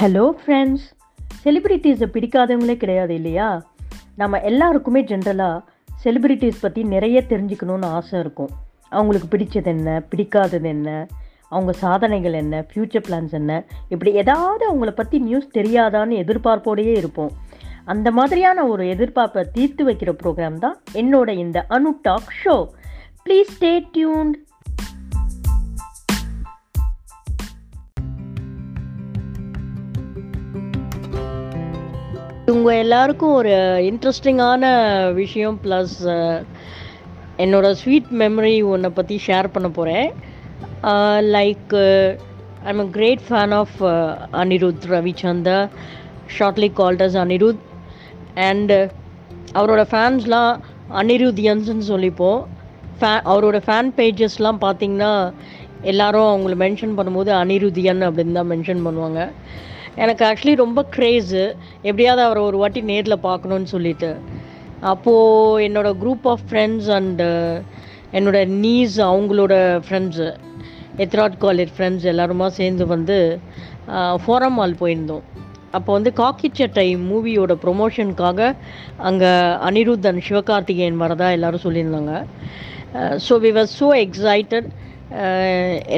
Hello friends செலிப்ரிட்டிஸை பிடிக்காதவங்களே கிடையாது இல்லையா? நம்ம எல்லாருக்குமே ஜென்ரலாக செலிப்ரிட்டிஸ் பற்றி நிறைய தெரிஞ்சுக்கணுன்னு ஆசை இருக்கும். அவங்களுக்கு பிடிச்சது என்ன பிடிக்காதது என்ன அவங்க சாதனைகள் என்ன ஃப்யூச்சர் பிளான்ஸ் என்ன இப்படி ஏதாவது அவங்கள பற்றி நியூஸ் தெரியாதான்னு எதிர்பார்ப்போடையே இருப்போம். அந்த மாதிரியான ஒரு எதிர்பார்ப்பை தீர்த்து வைக்கிற ப்ரோக்ராம் தான் என்னோட இந்த Anu talk show please stay tuned இவங்க எல்லாருக்கும் ஒரு இன்ட்ரெஸ்டிங்கான விஷயம் ப்ளஸ் என்னோடய ஸ்வீட் மெமரி ஒன்றை பற்றி ஷேர் பண்ண போகிறேன் like I'm a great fan of Anirudh Ravichander shortly called as Anirudh. And அவரோட ஃபேன்ஸ்லாம் அனிருத்தியன்ஸ்னு சொல்லிப்போம். ஃபே அவரோட ஃபேன் பேஜஸ்லாம் பார்த்தீங்கன்னா எல்லாரும் அவங்கள மென்ஷன் பண்ணும்போது அனிருதியன் அப்படின்னு தான் மென்ஷன் பண்ணுவாங்க. எனக்கு ஆக்சுவலி ரொம்ப க்ரேஸு எப்படியாவது அவரை ஒரு வாட்டி நேரில் பார்க்கணுன்னு சொல்லிட்டு. அப்போது என்னோடய குரூப் ஆஃப் ஃப்ரெண்ட்ஸ் அண்டு என்னோட நீஸ் uh, அவங்களோட ஃப்ரெண்ட்ஸு எத்ராட் காலேஜ் ஃப்ரெண்ட்ஸ் எல்லாருமா சேர்ந்து வந்து uh, ஃபோரம் மால் போயிருந்தோம். அப்போ வந்து காக்கி சட்டை மூவியோட ப்ரொமோஷனுக்காக அங்கே அனிருத் சிவகார்த்திகேயன் வரதா எல்லோரும் சொல்லியிருந்தாங்க. So we was so excited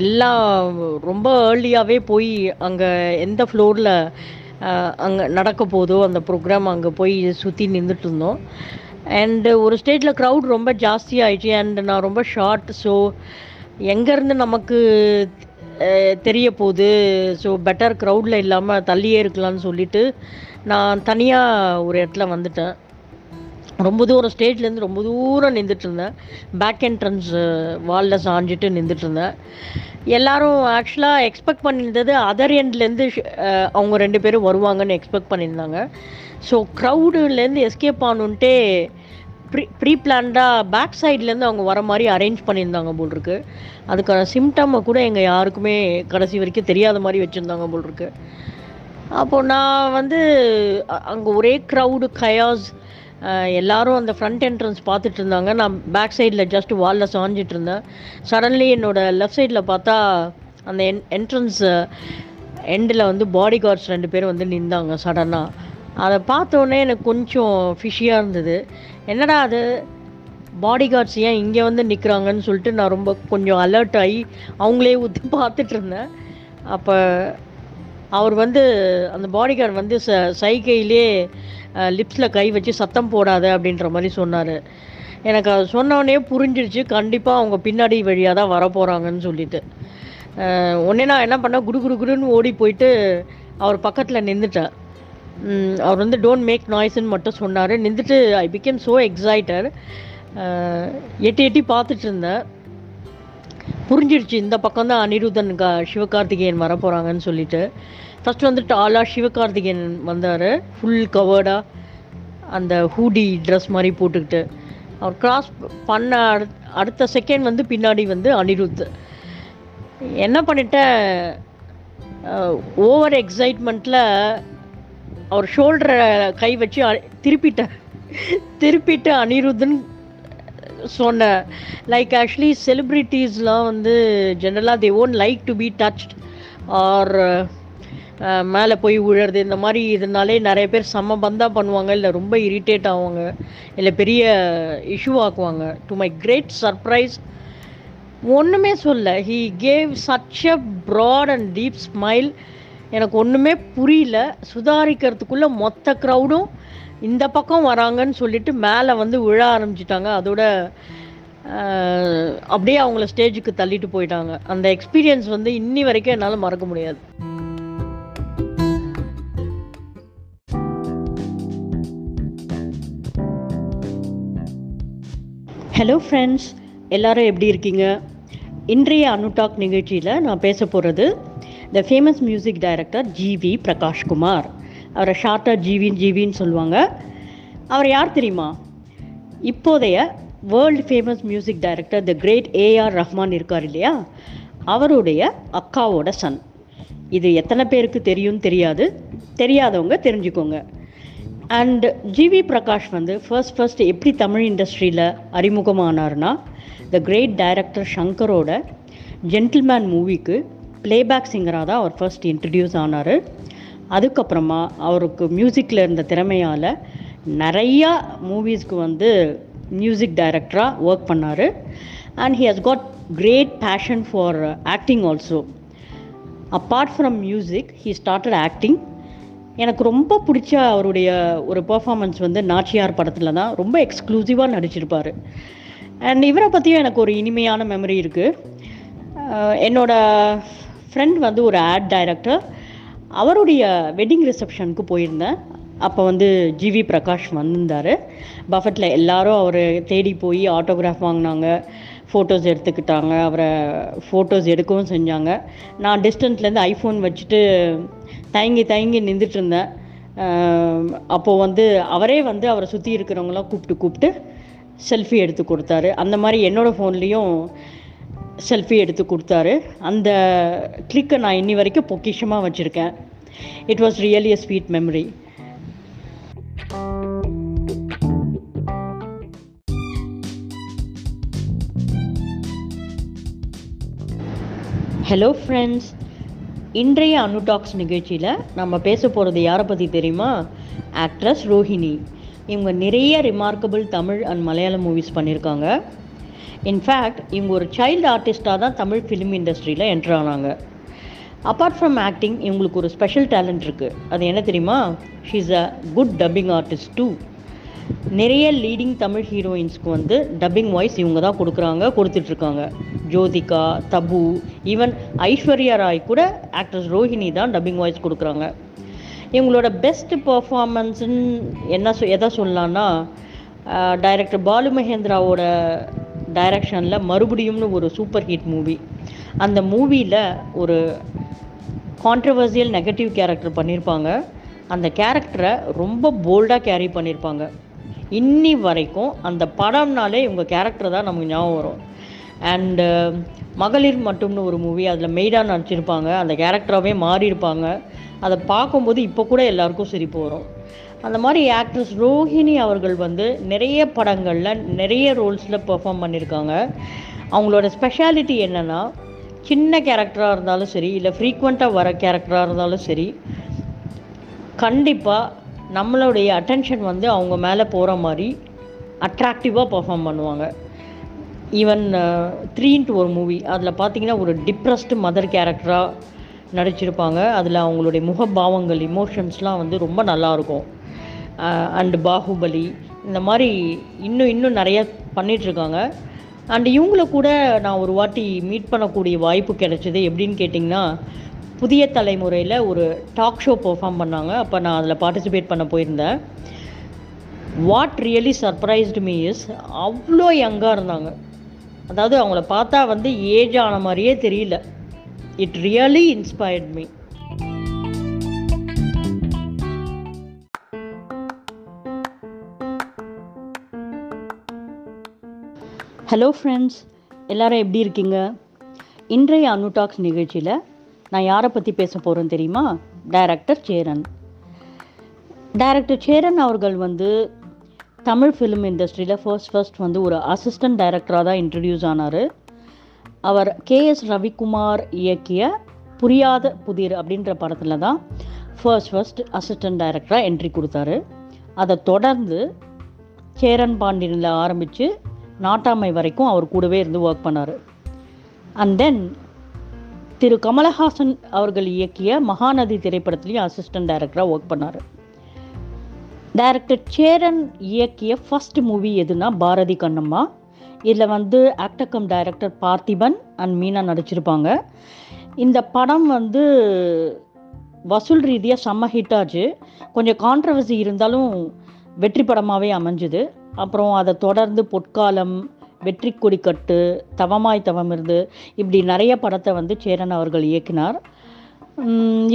எல்லாம் ரொம்ப ஏர்லியாகவே போய் அங்கே எந்த ஃப்ளோரில் அங்கே நடக்க போதோ அந்த ப்ரோக்ராம் அங்கே போய் சுற்றி நின்றுட்டு இருந்தோம். அண்டு ஒரு ஸ்டேட்டில் க்ரௌட் ரொம்ப ஜாஸ்தி ஆயிடுச்சு. அண்ட் நான் ரொம்ப ஷார்ட் ஸோ எங்கேருந்து நமக்கு தெரிய போகுது? ஸோ பெட்டர் க்ரௌடில் இல்லாமல் தள்ளியே இருக்கலாம்னு சொல்லிட்டு நான் தனியாக ஒரு இடத்துல வந்துட்டேன். ரொம்ப தூரம் ஸ்டேஜ்லேருந்து ரொம்ப தூரம் நின்றுட்டு இருந்தேன். பேக் என்ட்ரன்ஸ் வாலில் சாஞ்சிட்டு நின்றுட்டு இருந்தேன். எல்லாரும் ஆக்சுவலாக எக்ஸ்பெக்ட் பண்ணியிருந்தது அதர் எண்ட்லேருந்து அவங்க ரெண்டு பேரும் வருவாங்கன்னு எக்ஸ்பெக்ட் பண்ணியிருந்தாங்க. ஸோ க்ரௌடுலேருந்து எஸ்கேப் ஆகணுன்ட்டே ப்ரீ ப்ரீ பிளான்டாக பேக் சைட்லேருந்து அவங்க வர மாதிரி அரேஞ்ச் பண்ணியிருந்தாங்க போல் இருக்கு. அதுக்கான சிம்டம்மை கூட எங்கள் யாருக்குமே கடைசி வரைக்கும் தெரியாத மாதிரி வச்சுருந்தாங்க போல் இருக்கு. அப்போது நான் வந்து அங்கே ஒரே க்ரௌடு கயாஸ் எல்லாரும் அந்த ஃப்ரண்ட் என்ட்ரன்ஸ் பார்த்துட்டு இருந்தாங்க நான் பேக் சைடில் ஜஸ்ட் வாலில் சாஞ்சிட்டு இருந்தேன் சடன்லி என்னோடய லெஃப்ட் சைடில் பார்த்தா அந்த என் என்ட்ரன்ஸ் எண்டில் வந்து பாடி கார்ட்ஸ் ரெண்டு பேரும் வந்து நின்றாங்க சடனாக அதை பார்த்தோன்னே எனக்கு கொஞ்சம் ஃபிஷியாக இருந்தது. என்னடா அது? பாடி கார்ட்ஸ் ஏன் இங்கே வந்து நிற்கிறாங்கன்னு சொல்லிட்டு நான் ரொம்ப கொஞ்சம் அலர்ட் ஆகி அவங்களே ஊற்றி பார்த்துட்டு இருந்தேன் அப்போ அவர் வந்து அந்த பாடிகார்டு வந்து ச சைகையிலே லிப்ஸில் கை வச்சு சத்தம் போடாத அப்படின்ற மாதிரி சொன்னார். எனக்கு அது சொன்னோடனே புரிஞ்சிருச்சு. கண்டிப்பாக அவங்க பின்னாடி வழியாக தான் வரப்போகிறாங்கன்னு சொல்லிட்டு. உடனே நான் என்ன பண்ணேன்? குடு குடு குடுன்னு ஓடி போயிட்டு அவர் பக்கத்தில் நின்றுட்டேன். அவர் வந்து டோன்ட் மேக் நாய்ஸ்ன்னு மட்டும் சொன்னார். நின்றுட்டு ஐ பிகேம் ஸோ எக்ஸைட்டட் எட்டி எட்டி பார்த்துட்டு இருந்தேன். புரிஞ்சிருச்சு. இந்த பக்கம் தான் அனிருத்தன் கா சிவகார்த்திகேயன் வரப்போகிறாங்கன்னு சொல்லிட்டு. ஃபஸ்ட் வந்துட்டு டாலாக சிவகார்த்திகேயன் வந்தார். ஃபுல் கவர்டாக அந்த ஹூடி ட்ரெஸ் மாதிரி போட்டுக்கிட்டு. அவர் கிராஸ் பண்ண அடுத்த செகண்ட் வந்து பின்னாடி வந்து அனிருத். என்ன பண்ணிட்டேன் ஓவர் எக்ஸைட்மெண்ட்டில் அவர் ஷோல்டரை கை வச்சு திருப்பிட்டேன் திருப்பிட்டு அனிருத்துன்னு சொன்னேன் லைக் ஆக்சுவலி செலிப்ரிட்டிஸ்லாம் வந்து ஜென்ரலாக they won't like to be touched or மேலே போய் விழுறது இந்த மாதிரி இதனாலே நிறைய பேர் செம்ம பந்தாக பண்ணுவாங்க இல்லை ரொம்ப இரிட்டேட் ஆவாங்க இல்லை பெரிய இஷ்யூ ஆக்குவாங்க. டு மை கிரேட் சர்ப்ரைஸ் ஒன்றுமே சொல்ல he gave such a broad and deep smile எனக்கு ஒன்றுமே புரியல. சுதாரிக்கிறதுக்குள்ளே மொத்த க்ரௌடும் இந்த பக்கம் வராங்கன்னு சொல்லிட்டு மேலே வந்து விழ ஆரம்பிச்சிட்டாங்க. அதோட அப்படியே அவங்கள ஸ்டேஜுக்கு தள்ளிட்டு போயிட்டாங்க. அந்த எக்ஸ்பீரியன்ஸ் வந்து இன்னி வரைக்கும் என்னால் மறக்க முடியாது. ஹலோ ஃப்ரெண்ட்ஸ் எல்லாரும் எப்படி இருக்கீங்க? இன்றைய அனுடாக் நிகழ்ச்சியில் நான் பேச போகிறது the famous music director GV Prakash Kumar அவரை ஷார்ட்டாக ஜிவின் ஜிவின்னு சொல்லுவாங்க. அவர் யார் தெரியுமா? இப்போதைய world famous music director the great AR Rahman இருக்கார் இல்லையா? அவருடைய அக்காவோட சன் இது எத்தனை பேருக்கு தெரியும் தெரியாது. தெரியாதவங்க தெரிஞ்சுக்கோங்க. அண்ட் ஜிவி பிரகாஷ் வந்து ஃபர்ஸ்ட் ஃபர்ஸ்ட் எப்படி தமிழ் இண்டஸ்ட்ரியில் அறிமுகமானார்னா த கிரேட் டைரக்டர் ஷங்கரோட ஜென்டில்மேன் மூவிக்கு பிளேபேக் சிங்கராக தான் அவர் ஃபர்ஸ்ட் இன்ட்ரடியூஸ் ஆனார். அதுக்கப்புறமா அவருக்கு மியூசிக்கில் இருந்த திறமையால் நிறையா மூவிஸ்க்கு வந்து மியூசிக் டைரக்டராக ஒர்க் பண்ணார். And he has got great passion for acting also apart from music he started acting எனக்கு ரொம்ப பிடிச்ச அவருடைய ஒரு பர்ஃபாமன்ஸ் வந்து நாச்சியார் படத்தில் தான் ரொம்ப எக்ஸ்க்ளூசிவாக நடிச்சிருப்பார். அண்ட் இவரை பற்றியும் எனக்கு ஒரு இனிமையான மெமரி இருக்குது என்னோடய ஃப்ரெண்ட் வந்து ஒரு ஆட் டைரக்டர் அவருடைய வெட்டிங் ரிசப்ஷனுக்கு போயிருந்தேன். அப்போ வந்து ஜிவி பிரகாஷ் வந்திருந்தார். பஃபட்டில் எல்லாரும் அவரை தேடி போய் ஆட்டோகிராஃப் வாங்கினாங்க. ஃபோட்டோஸ் எடுத்துக்கிட்டாங்க. அவரை ஃபோட்டோஸ் எடுக்கவும் செஞ்சாங்க. நான் டிஸ்டன்ஸ்லேருந்து ஐஃபோன் வச்சுட்டு தயங்கி தயங்கி நின்றுட்டு இருந்தேன். அப்போது வந்து அவரே வந்து அவரை சுற்றி இருக்கிறவங்களாம் கூப்பிட்டு கூப்பிட்டு செல்ஃபி எடுத்து கொடுத்தாரு. அந்த மாதிரி என்னோடய ஃபோன்லேயும் செல்ஃபி எடுத்து கொடுத்தாரு. அந்த கிளிக்கை நான் இன்னி வரைக்கும் பொக்கிஷமாக வச்சுருக்கேன். It was really a sweet memory hello friends இன்றைய அனுடாக்ஸ் நிகழ்ச்சியில் நம்ம பேச போகிறது யாரை பற்றி தெரியுமா? ஆக்ட்ரஸ் ரோஹிணி. இவங்க நிறைய remarkable Tamil and Malayalam movies பண்ணியிருக்காங்க இன்ஃபேக்ட் இவங்க ஒரு சைல்டு ஆர்டிஸ்ட்டாக தான் தமிழ் ஃபிலிம் இண்டஸ்ட்ரியில் என்ட்ரு ஆனாங்க. அப்பார்ட் ஃப்ரம் ஆக்டிங் இவங்களுக்கு ஒரு ஸ்பெஷல் டேலண்ட் இருக்குது அது என்ன தெரியுமா? She is a good dubbing artist to நிறைய லீடிங் தமிழ் ஹீரோயின்ஸ்க்கு வந்து டப்பிங் வாய்ஸ் இவங்க தான் கொடுக்குறாங்க கொடுத்துட்ருக்காங்க. ஜோதிகா தபு ஈவன் ஐஸ்வர்யா ராய் கூட ஆக்ட்ரஸ் ரோஹிணி தான் டப்பிங் வாய்ஸ் கொடுக்குறாங்க. இவங்களோட பெஸ்ட் பர்ஃபார்மன்ஸுன்னு என்ன சொ எதை சொல்லலான்னா டைரக்டர் பாலு மகேந்திராவோட டைரக்ஷனில் மறுபடியும்னு ஒரு சூப்பர் ஹிட் மூவி அந்த மூவியில் ஒரு கான்ட்ரவர்சியல் நெகட்டிவ் கேரக்டர் பண்ணியிருப்பாங்க அந்த கேரக்டரை ரொம்ப போல்டாக கேரி பண்ணியிருப்பாங்க இன்னி வரைக்கும் அந்த படம்னாலே இவங்க கேரக்டர் தான் நமக்கு ஞாபகம் வரும். அண்டு மகளிர் மட்டும்னு ஒரு மூவி அதில் மெய்டாக நடிச்சிருப்பாங்க. அந்த கேரக்டராகவே மாறியிருப்பாங்க. அதை பார்க்கும்போது இப்போ கூட எல்லாருக்கும் சிரிப்பு வரும். அந்த மாதிரி ஆக்ட்ரஸ் ரோஹிணி அவர்கள் வந்து நிறைய படங்களில் நிறைய ரோல்ஸில் பெர்ஃபார்ம் பண்ணியிருக்காங்க அவங்களோட ஸ்பெஷாலிட்டி என்னென்னா சின்ன கேரக்டராக இருந்தாலும் சரி இல்லை ஃப்ரீக்வெண்ட்டாக வர கேரக்டராக இருந்தாலும் சரி கண்டிப்பாக நம்மளுடைய அட்டென்ஷன் வந்து அவங்க மேலே போகிற மாதிரி அட்ராக்டிவாக பர்ஃபார்ம் பண்ணுவாங்க. ஈவன் த்ரீன்ட்டு ஒரு மூவி அதில் பார்த்தீங்கன்னா ஒரு டிப்ரெஸ்டு மதர் கேரக்டராக நடிச்சிருப்பாங்க. அதில் அவங்களுடைய முகபாவங்கள் இமோஷன்ஸ்லாம் வந்து ரொம்ப நல்லாயிருக்கும் அண்டு பாகுபலி இந்த மாதிரி இன்னும் இன்னும் நிறையா பண்ணிகிட்ருக்காங்க அண்டு இவங்கள கூட நான் ஒரு வாட்டி மீட் பண்ணக்கூடிய வாய்ப்பு கிடைச்சது எப்படின்னு கேட்டிங்கன்னா புதிய தலைமுறையில் ஒரு டாக் ஷோ பெர்ஃபார்ம் பண்ணாங்க. அப்போ நான் அதில் பார்ட்டிசிபேட் பண்ண போயிருந்தேன். What really surprised me is அவ்வளோ யங்காக இருந்தாங்க. அதாவது அவங்கள பார்த்தா வந்து ஏஜ் ஆன மாதிரியே தெரியல. It really inspired me hello friends எல்லாரும் எப்படி இருக்கீங்க? இன்றைய அனுடாக்ஸ் நிகழ்ச்சியில் நான் யாரை பற்றி பேச போகிறேன் தெரியுமா? டைரக்டர் சேரன். டைரக்டர் சேரன் அவர்கள் வந்து தமிழ் ஃபிலிம் இண்டஸ்ட்ரியில் ஃபர்ஸ்ட் ஃபர்ஸ்ட் வந்து ஒரு அசிஸ்டன்ட் டைரக்டராக தான் இன்ட்ரடியூஸ் ஆனார். அவர் கேஎஸ் ரவிக்குமார் இயக்கிய புரியாத புதிர் அப்படின்ற படத்தில் தான் ஃபர்ஸ்ட் ஃபர்ஸ்ட் அசிஸ்டன்ட் டைரக்டராக என்ட்ரி கொடுத்தாரு. அதை தொடர்ந்து சேரன் பாண்டியனில் ஆரம்பித்து நாட்டாமை வரைக்கும் அவர் கூடவே இருந்து ஒர்க் பண்ணார். அண்ட் தென் திரு கமலஹாசன் அவர்கள் இயக்கிய மகாநதி திரைப்படத்துலேயும் அசிஸ்டன்ட் டைரக்டராக ஒர்க் பண்ணார். டைரக்டர் சேரன் இயக்கிய ஃபஸ்ட் மூவி எதுனா பாரதி கண்ணம்மா. இதில் வந்து actor cum director Parthiban and Meena நடிச்சிருப்பாங்க. இந்த படம் வந்து வசூல் ரீதியாக செம்ம ஹிட் ஆச்சு. கொஞ்சம் கான்ட்ரவர்சி இருந்தாலும் வெற்றி படமாகவே அமைஞ்சுது. அப்புறம் அதை தொடர்ந்து பொற்காலம் வெற்றி கொடிக்கட்டு தவமாய் தவம் இருந்து இப்படி நிறைய படத்தை வந்து சேரன் அவர்கள் இயக்கினார்.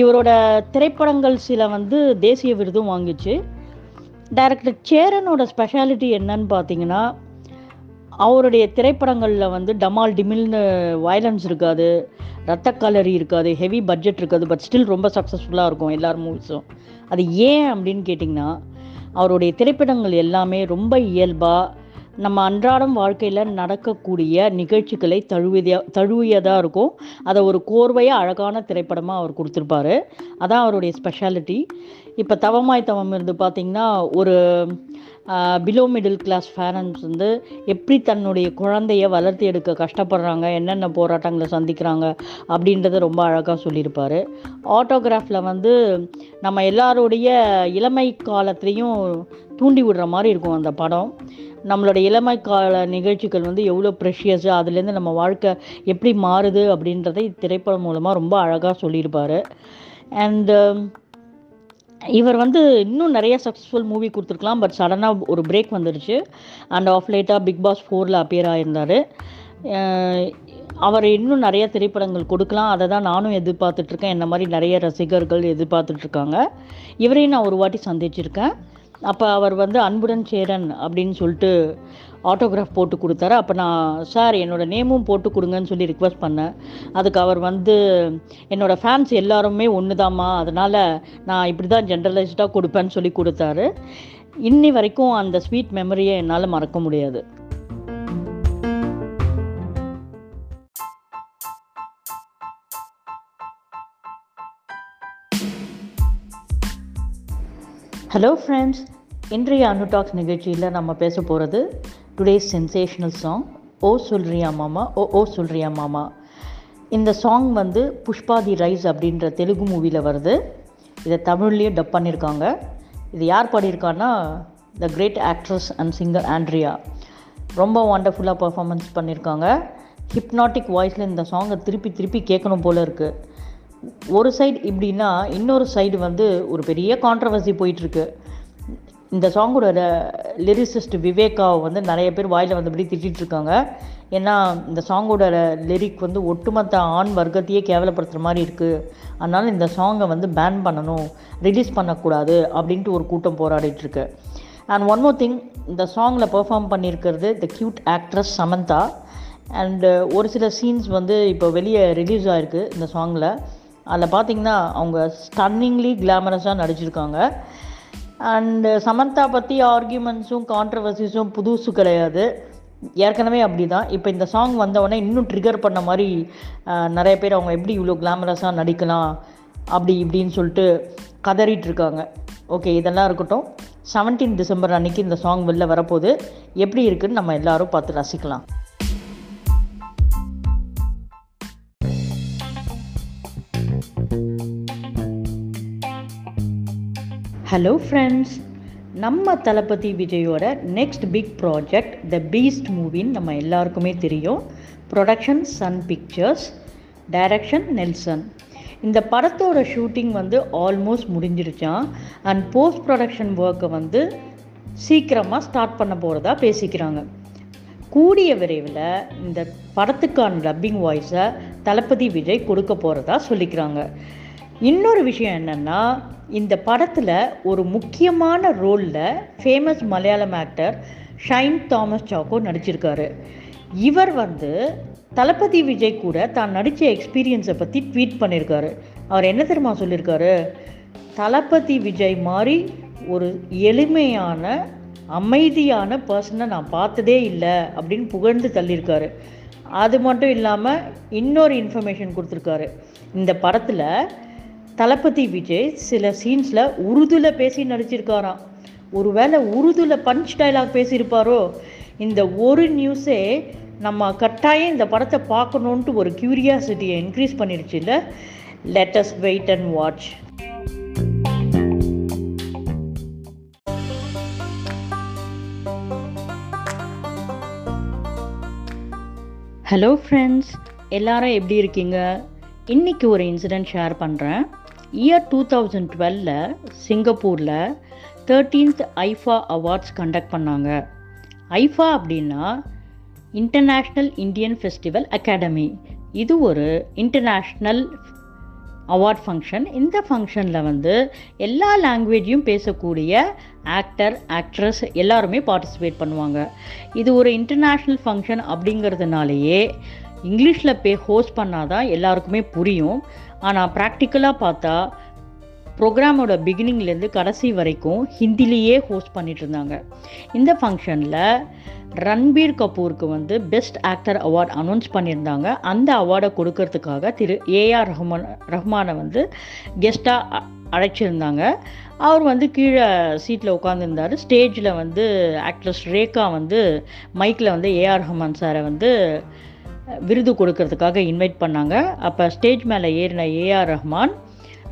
இவரோட திரைப்படங்கள் சில வந்து தேசிய விருதும் வாங்கிச்சு. டைரக்டர் சேரனோட ஸ்பெஷாலிட்டி என்னன்னு பார்த்தீங்கன்னா அவருடைய திரைப்படங்களில் வந்து டமால் டிமில்னு வயலன்ஸ் இருக்காது ரத்த கலரி இருக்காது ஹெவி பட்ஜெட் இருக்காது பட் ஸ்டில் ரொம்ப சக்ஸஸ்ஃபுல்லாக இருக்கும் எல்லார் மூவிஸும் அது ஏன் அப்படின்னு கேட்டிங்கன்னா அவருடைய திரைப்படங்கள் எல்லாமே ரொம்ப இயல்பாக நம்ம அன்றாடம் வாழ்க்கையில் நடக்கக்கூடிய நிகழ்ச்சிகளை தழுவியதாக தழுவியதாக இருக்கும். அதை ஒரு கோர்வையாக அழகான திரைப்படமாக அவர் கொடுத்துருப்பாரு. அதான் அவருடைய ஸ்பெஷாலிட்டி இப்போ தவமாய் தவம் இருந்து பார்த்திங்கன்னா ஒரு பிலோ மிடில் கிளாஸ் பேரண்ட்ஸ் வந்து எப்படி தன்னுடைய குழந்தைய வளர்த்து எடுக்க கஷ்டப்படுறாங்க என்னென்ன போராட்டங்களை சந்திக்கிறாங்க அப்படின்றத ரொம்ப அழகாக சொல்லியிருப்பார். ஆட்டோகிராஃபில் வந்து நம்ம எல்லாருடைய இளமை காலத்துலேயும் தூண்டி விடுற மாதிரி இருக்கும் அந்த படம். நம்மளோட இளமை கால நிகழ்ச்சிகள் வந்து எவ்வளோ ப்ரெஷியஸு அதுலேருந்து நம்ம வாழ்க்கை எப்படி மாறுது அப்படின்றத இத்திரைப்படம் மூலமாக ரொம்ப அழகாக சொல்லியிருப்பார். அண்டு um, இவர் வந்து இன்னும் நிறைய சக்ஸஸ்ஃபுல் மூவி கொடுத்துருக்கலாம் பட் சடனாக ஒரு பிரேக் வந்துடுச்சு அண்ட் ஆஃப் லேட்டாக பிக் பாஸ் ஃபோரில் அப்பியர் ஆகியிருந்தார் அவர் இன்னும் நிறைய திரைப்படங்கள் கொடுக்கலாம். அதை தான் நானும் எதிர்பார்த்துட்ருக்கேன் என்ன மாதிரி நிறைய ரசிகர்கள் எதிர்பார்த்துட்ருக்காங்க இவரையும் நான் ஒரு வாட்டி சந்திச்சிருக்கேன். அப்போ அவர் வந்து அன்புடன் சேரன் அப்படின்னு சொல்லிட்டு ஆட்டோகிராஃப் போட்டு கொடுத்தாரு. அப்போ நான் சார் என்னோடய நேமும் போட்டு கொடுங்கன்னு சொல்லி ரிக்வஸ்ட் பண்ணேன். அதுக்கு அவர் வந்து என்னோடய ஃபேன்ஸ் எல்லாருமே ஒன்று தாம்மா அதனால் நான் இப்படி தான் ஜென்ரலைஸ்டாக கொடுப்பேன்னு சொல்லி கொடுத்தாரு. இன்னி வரைக்கும் அந்த ஸ்வீட் மெமரியை என்னால் மறக்க முடியாது. ஹலோ ஃப்ரெண்ட்ஸ் இன்றைய அனுடாக்ஸ் நிகழ்ச்சியில் நம்ம பேச போகிறது டுடேஸ் சென்சேஷனல் சாங் ஓ சொல்றியா மாமா ஓ ஓ சொல்றியா மாமா. இந்த சாங் வந்து புஷ்பா தி ரைஸ் அப்படின்ற தெலுங்கு மூவியில் வருது. இதை தமிழ்லேயே டப் பண்ணியிருக்காங்க இது யார் பாடியிருக்கான்னா the great actress and singer Andrea ரொம்ப வண்டர்ஃபுல்லாக பர்ஃபார்மன்ஸ் பண்ணியிருக்காங்க ஹிப்னாட்டிக் வாய்ஸில் இந்த சாங்கை திருப்பி திருப்பி கேட்கணும் போல் இருக்குது ஒரு சைடு இப்படின்னா இன்னொரு சைடு வந்து ஒரு பெரிய கான்ட்ரவர்சி போயிட்டுருக்கு. இந்த சாங்கோட லிரிசிஸ்ட் விவேகாவை வந்து நிறைய பேர் வாயில் வந்தபடி திட்டிகிட்ருக்காங்க ஏன்னா இந்த சாங்கோட லிரிக் வந்து ஒட்டுமொத்த ஆண் வர்க்கத்தையே கேவலப்படுத்துகிற மாதிரி இருக்குது அதனால் இந்த சாங்கை வந்து பேன் பண்ணணும் ரிலீஸ் பண்ணக்கூடாது அப்படின்ட்டு ஒரு கூட்டம் போராடிட்டுருக்கு. அண்ட் ஒன் மோர் திங் இந்த சாங்கில் பெர்ஃபார்ம் பண்ணியிருக்கிறது the cute actress Samantha. And ஒரு சில சீன்ஸ் வந்து இப்போ வெளியே ரிலீஸ் ஆகிருக்கு இந்த சாங்கில் அதில் பார்த்திங்கன்னா அவங்க ஸ்டன்னிங்லி கிளாமரஸாக நடிச்சிருக்காங்க. அண்டு சமந்தா பற்றி ஆர்கியூமெண்ட்ஸும் கான்ட்ரவர்சிஸும் புதுசு கிடையாது. ஏற்கனவே அப்படி தான் இப்போ இந்த சாங் வந்தவொடனே இன்னும் ட்ரிகர் பண்ண மாதிரி நிறைய பேர் அவங்க எப்படி இவ்வளோ கிளாமரஸாக நடிக்கலாம் அப்படி இப்படின்னு சொல்லிட்டு கதறிட்டு இருக்காங்க. ஓகே இதெல்லாம் இருக்கட்டும். செவன்டீன் டிசம்பர் அன்றைக்கி இந்த சாங் வெளில வரப்போகுது. எப்படி இருக்குன்னு நம்ம எல்லாரும் பார்த்து ரசிக்கலாம். ஹலோ ஃப்ரெண்ட்ஸ் நம்ம தளபதி விஜயோட next big project the Beast மூவின்னு நம்ம எல்லாருக்குமே தெரியும். Production Sun Pictures direction Nelson இந்த படத்தோட ஷூட்டிங் வந்து ஆல்மோஸ்ட் முடிஞ்சிருச்சான் அண்ட் போஸ்ட் ப்ரொடக்ஷன் ஒர்க்கை வந்து சீக்கிரமாக ஸ்டார்ட் பண்ண போகிறதா பேசிக்கிறாங்க. கூடிய விரைவில் இந்த படத்துக்கான டப்பிங் வாய்ஸை தளபதி விஜய் கொடுக்க போகிறதா சொல்லிக்கிறாங்க. இன்னொரு விஷயம் என்னென்னா இந்த படத்தில் ஒரு முக்கியமான ரோலில் famous Malayalam actor Shine Thomas Chacko நடிச்சிருக்காரு. இவர் வந்து தளபதி விஜய் கூட தான் நடித்த எக்ஸ்பீரியன்ஸை பற்றி ட்வீட் பண்ணியிருக்காரு அவர் என்ன தெரியுமா சொல்லியிருக்காரு தளபதி விஜய் மாதிரி ஒரு எளிமையான அமைதியான பர்சனை நான் பார்த்ததே இல்லை அப்படின்னு புகழ்ந்து தள்ளியிருக்காரு அது மட்டும் இல்லாமல் இன்னொரு இன்ஃபர்மேஷன் கொடுத்துருக்காரு. இந்த படத்தில் தளபதி விஜய் சில சீன்ஸில் உருதுல பேசி நடிச்சிருக்காராம். ஒருவேளை உருதுல பஞ்ச் டைலாக் பேசியிருப்பாரோ? இந்த ஒரு நியூஸே நம்ம கட்டாயம் இந்த படத்தை பார்க்கணுன்ட்டு ஒரு க்யூரியாசிட்டியை இன்க்ரீஸ் பண்ணிருச்சு இல்லை? Let's just wait and watch hello friends எல்லாரும் எப்படி இருக்கீங்க? இன்றைக்கி ஒரு இன்சிடெண்ட் ஷேர் பண்ணுறேன் இயர் டூ தௌசண்ட் டுவெல்ல சிங்கப்பூரில் தேர்ட்டீன்த் ஐஃபா அவார்ட்ஸ் கண்டக்ட் பண்ணாங்க. ஐஃபா அப்படின்னா இன்டர்நேஷ்னல் இந்தியன் ஃபெஸ்டிவல் அகாடமி இது ஒரு இன்டர்நேஷ்னல் அவார்ட் ஃபங்க்ஷன் இந்த ஃபங்க்ஷனில் வந்து எல்லா லாங்குவேஜையும் பேசக்கூடிய ஆக்டர் ஆக்ட்ரஸ் எல்லாருமே பார்ட்டிசிபேட் பண்ணுவாங்க. இது ஒரு இன்டர்நேஷ்னல் ஃபங்க்ஷன் அப்படிங்கிறதுனாலேயே இங்கிலீஷில் பே ஹோஸ்ட் பண்ணால் தான் எல்லாருக்குமே புரியும். ஆனால் ப்ராக்டிக்கலாக பார்த்தா ப்ரோக்ராமோட பிகினிங்லேருந்து கடைசி வரைக்கும் ஹிந்திலேயே ஹோஸ்ட் பண்ணிட்டு இருந்தாங்க இந்த ஃபங்க்ஷனில் ரன்பீர் கபூருக்கு வந்து பெஸ்ட் ஆக்டர் அவார்ட் அனௌன்ஸ் பண்ணியிருந்தாங்க. அந்த அவார்டை கொடுக்கறதுக்காக திரு ஏஆர் ரஹ்மான் ரஹ்மானை வந்து கெஸ்ட்டாக அழைச்சிருந்தாங்க. அவர் வந்து கீழே சீட்டில் உட்காந்துருந்தார் ஸ்டேஜில் வந்து ஆக்ட்ரஸ் ரேகா வந்து மைக்கில் வந்து ஏஆர் ரஹ்மான் சாரை வந்து விருது கொடுக்கறதுக்காக இன்வைட் பண்ணாங்க. அப்போ ஸ்டேஜ் மேலே ஏறின ஏஆர் ரஹ்மான்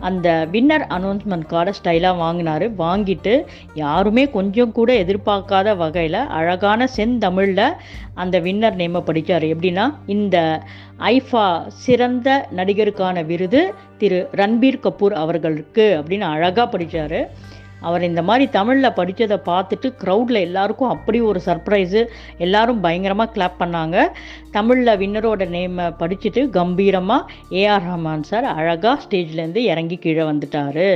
அந்த வின்னர் அனௌன்ஸ்மெண்ட் கார்டை ஸ்டைலாக வாங்கினார். வாங்கிட்டு யாருமே கொஞ்சம் கூட எதிர்பார்க்காத வகையில் அழகான செந்தமிழில் அந்த வின்னர் நேமை படித்தார் எப்படின்னா இந்த ஐஃபா சிறந்த நடிகருக்கான விருது திரு ரன்பீர் கபூர் அவர்களுக்கு அப்படின்னு அழகாக படித்தார் அவர் இந்த மாதிரி தமிழில் படித்ததை பார்த்துட்டு க்ரௌடில் எல்லாருக்கும் அப்படி ஒரு சர்ப்ரைஸு எல்லாரும் பயங்கரமாக கிளாப் பண்ணாங்க. தமிழில் வின்னரோட நேமை படிச்சுட்டு கம்பீரமாக ஏஆர் ரஹ்மான் சார் அழகாக ஸ்டேஜ்லேருந்து இறங்கி கீழே வந்துட்டார்.